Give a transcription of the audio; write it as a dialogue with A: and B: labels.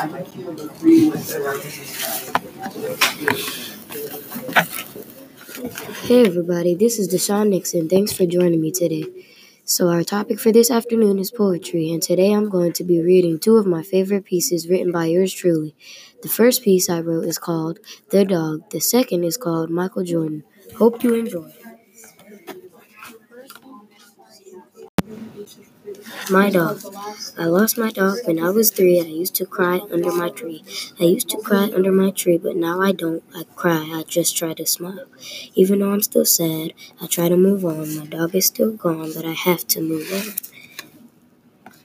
A: Hey everybody, this is Deshaun Nixon. Thanks for joining me today. So, our topic for this afternoon is poetry, and today I'm going to be reading two of my favorite pieces written by yours truly. The first piece I wrote is called The Dog, the second is called Michael Jordan. Hope you enjoy. My dog. I lost my dog when I was three. I used to cry under my tree. I used to cry under my tree, but now I don't. I cry. I just try to smile. Even though I'm still sad, I try to move on. My dog is still gone, but I have to move on.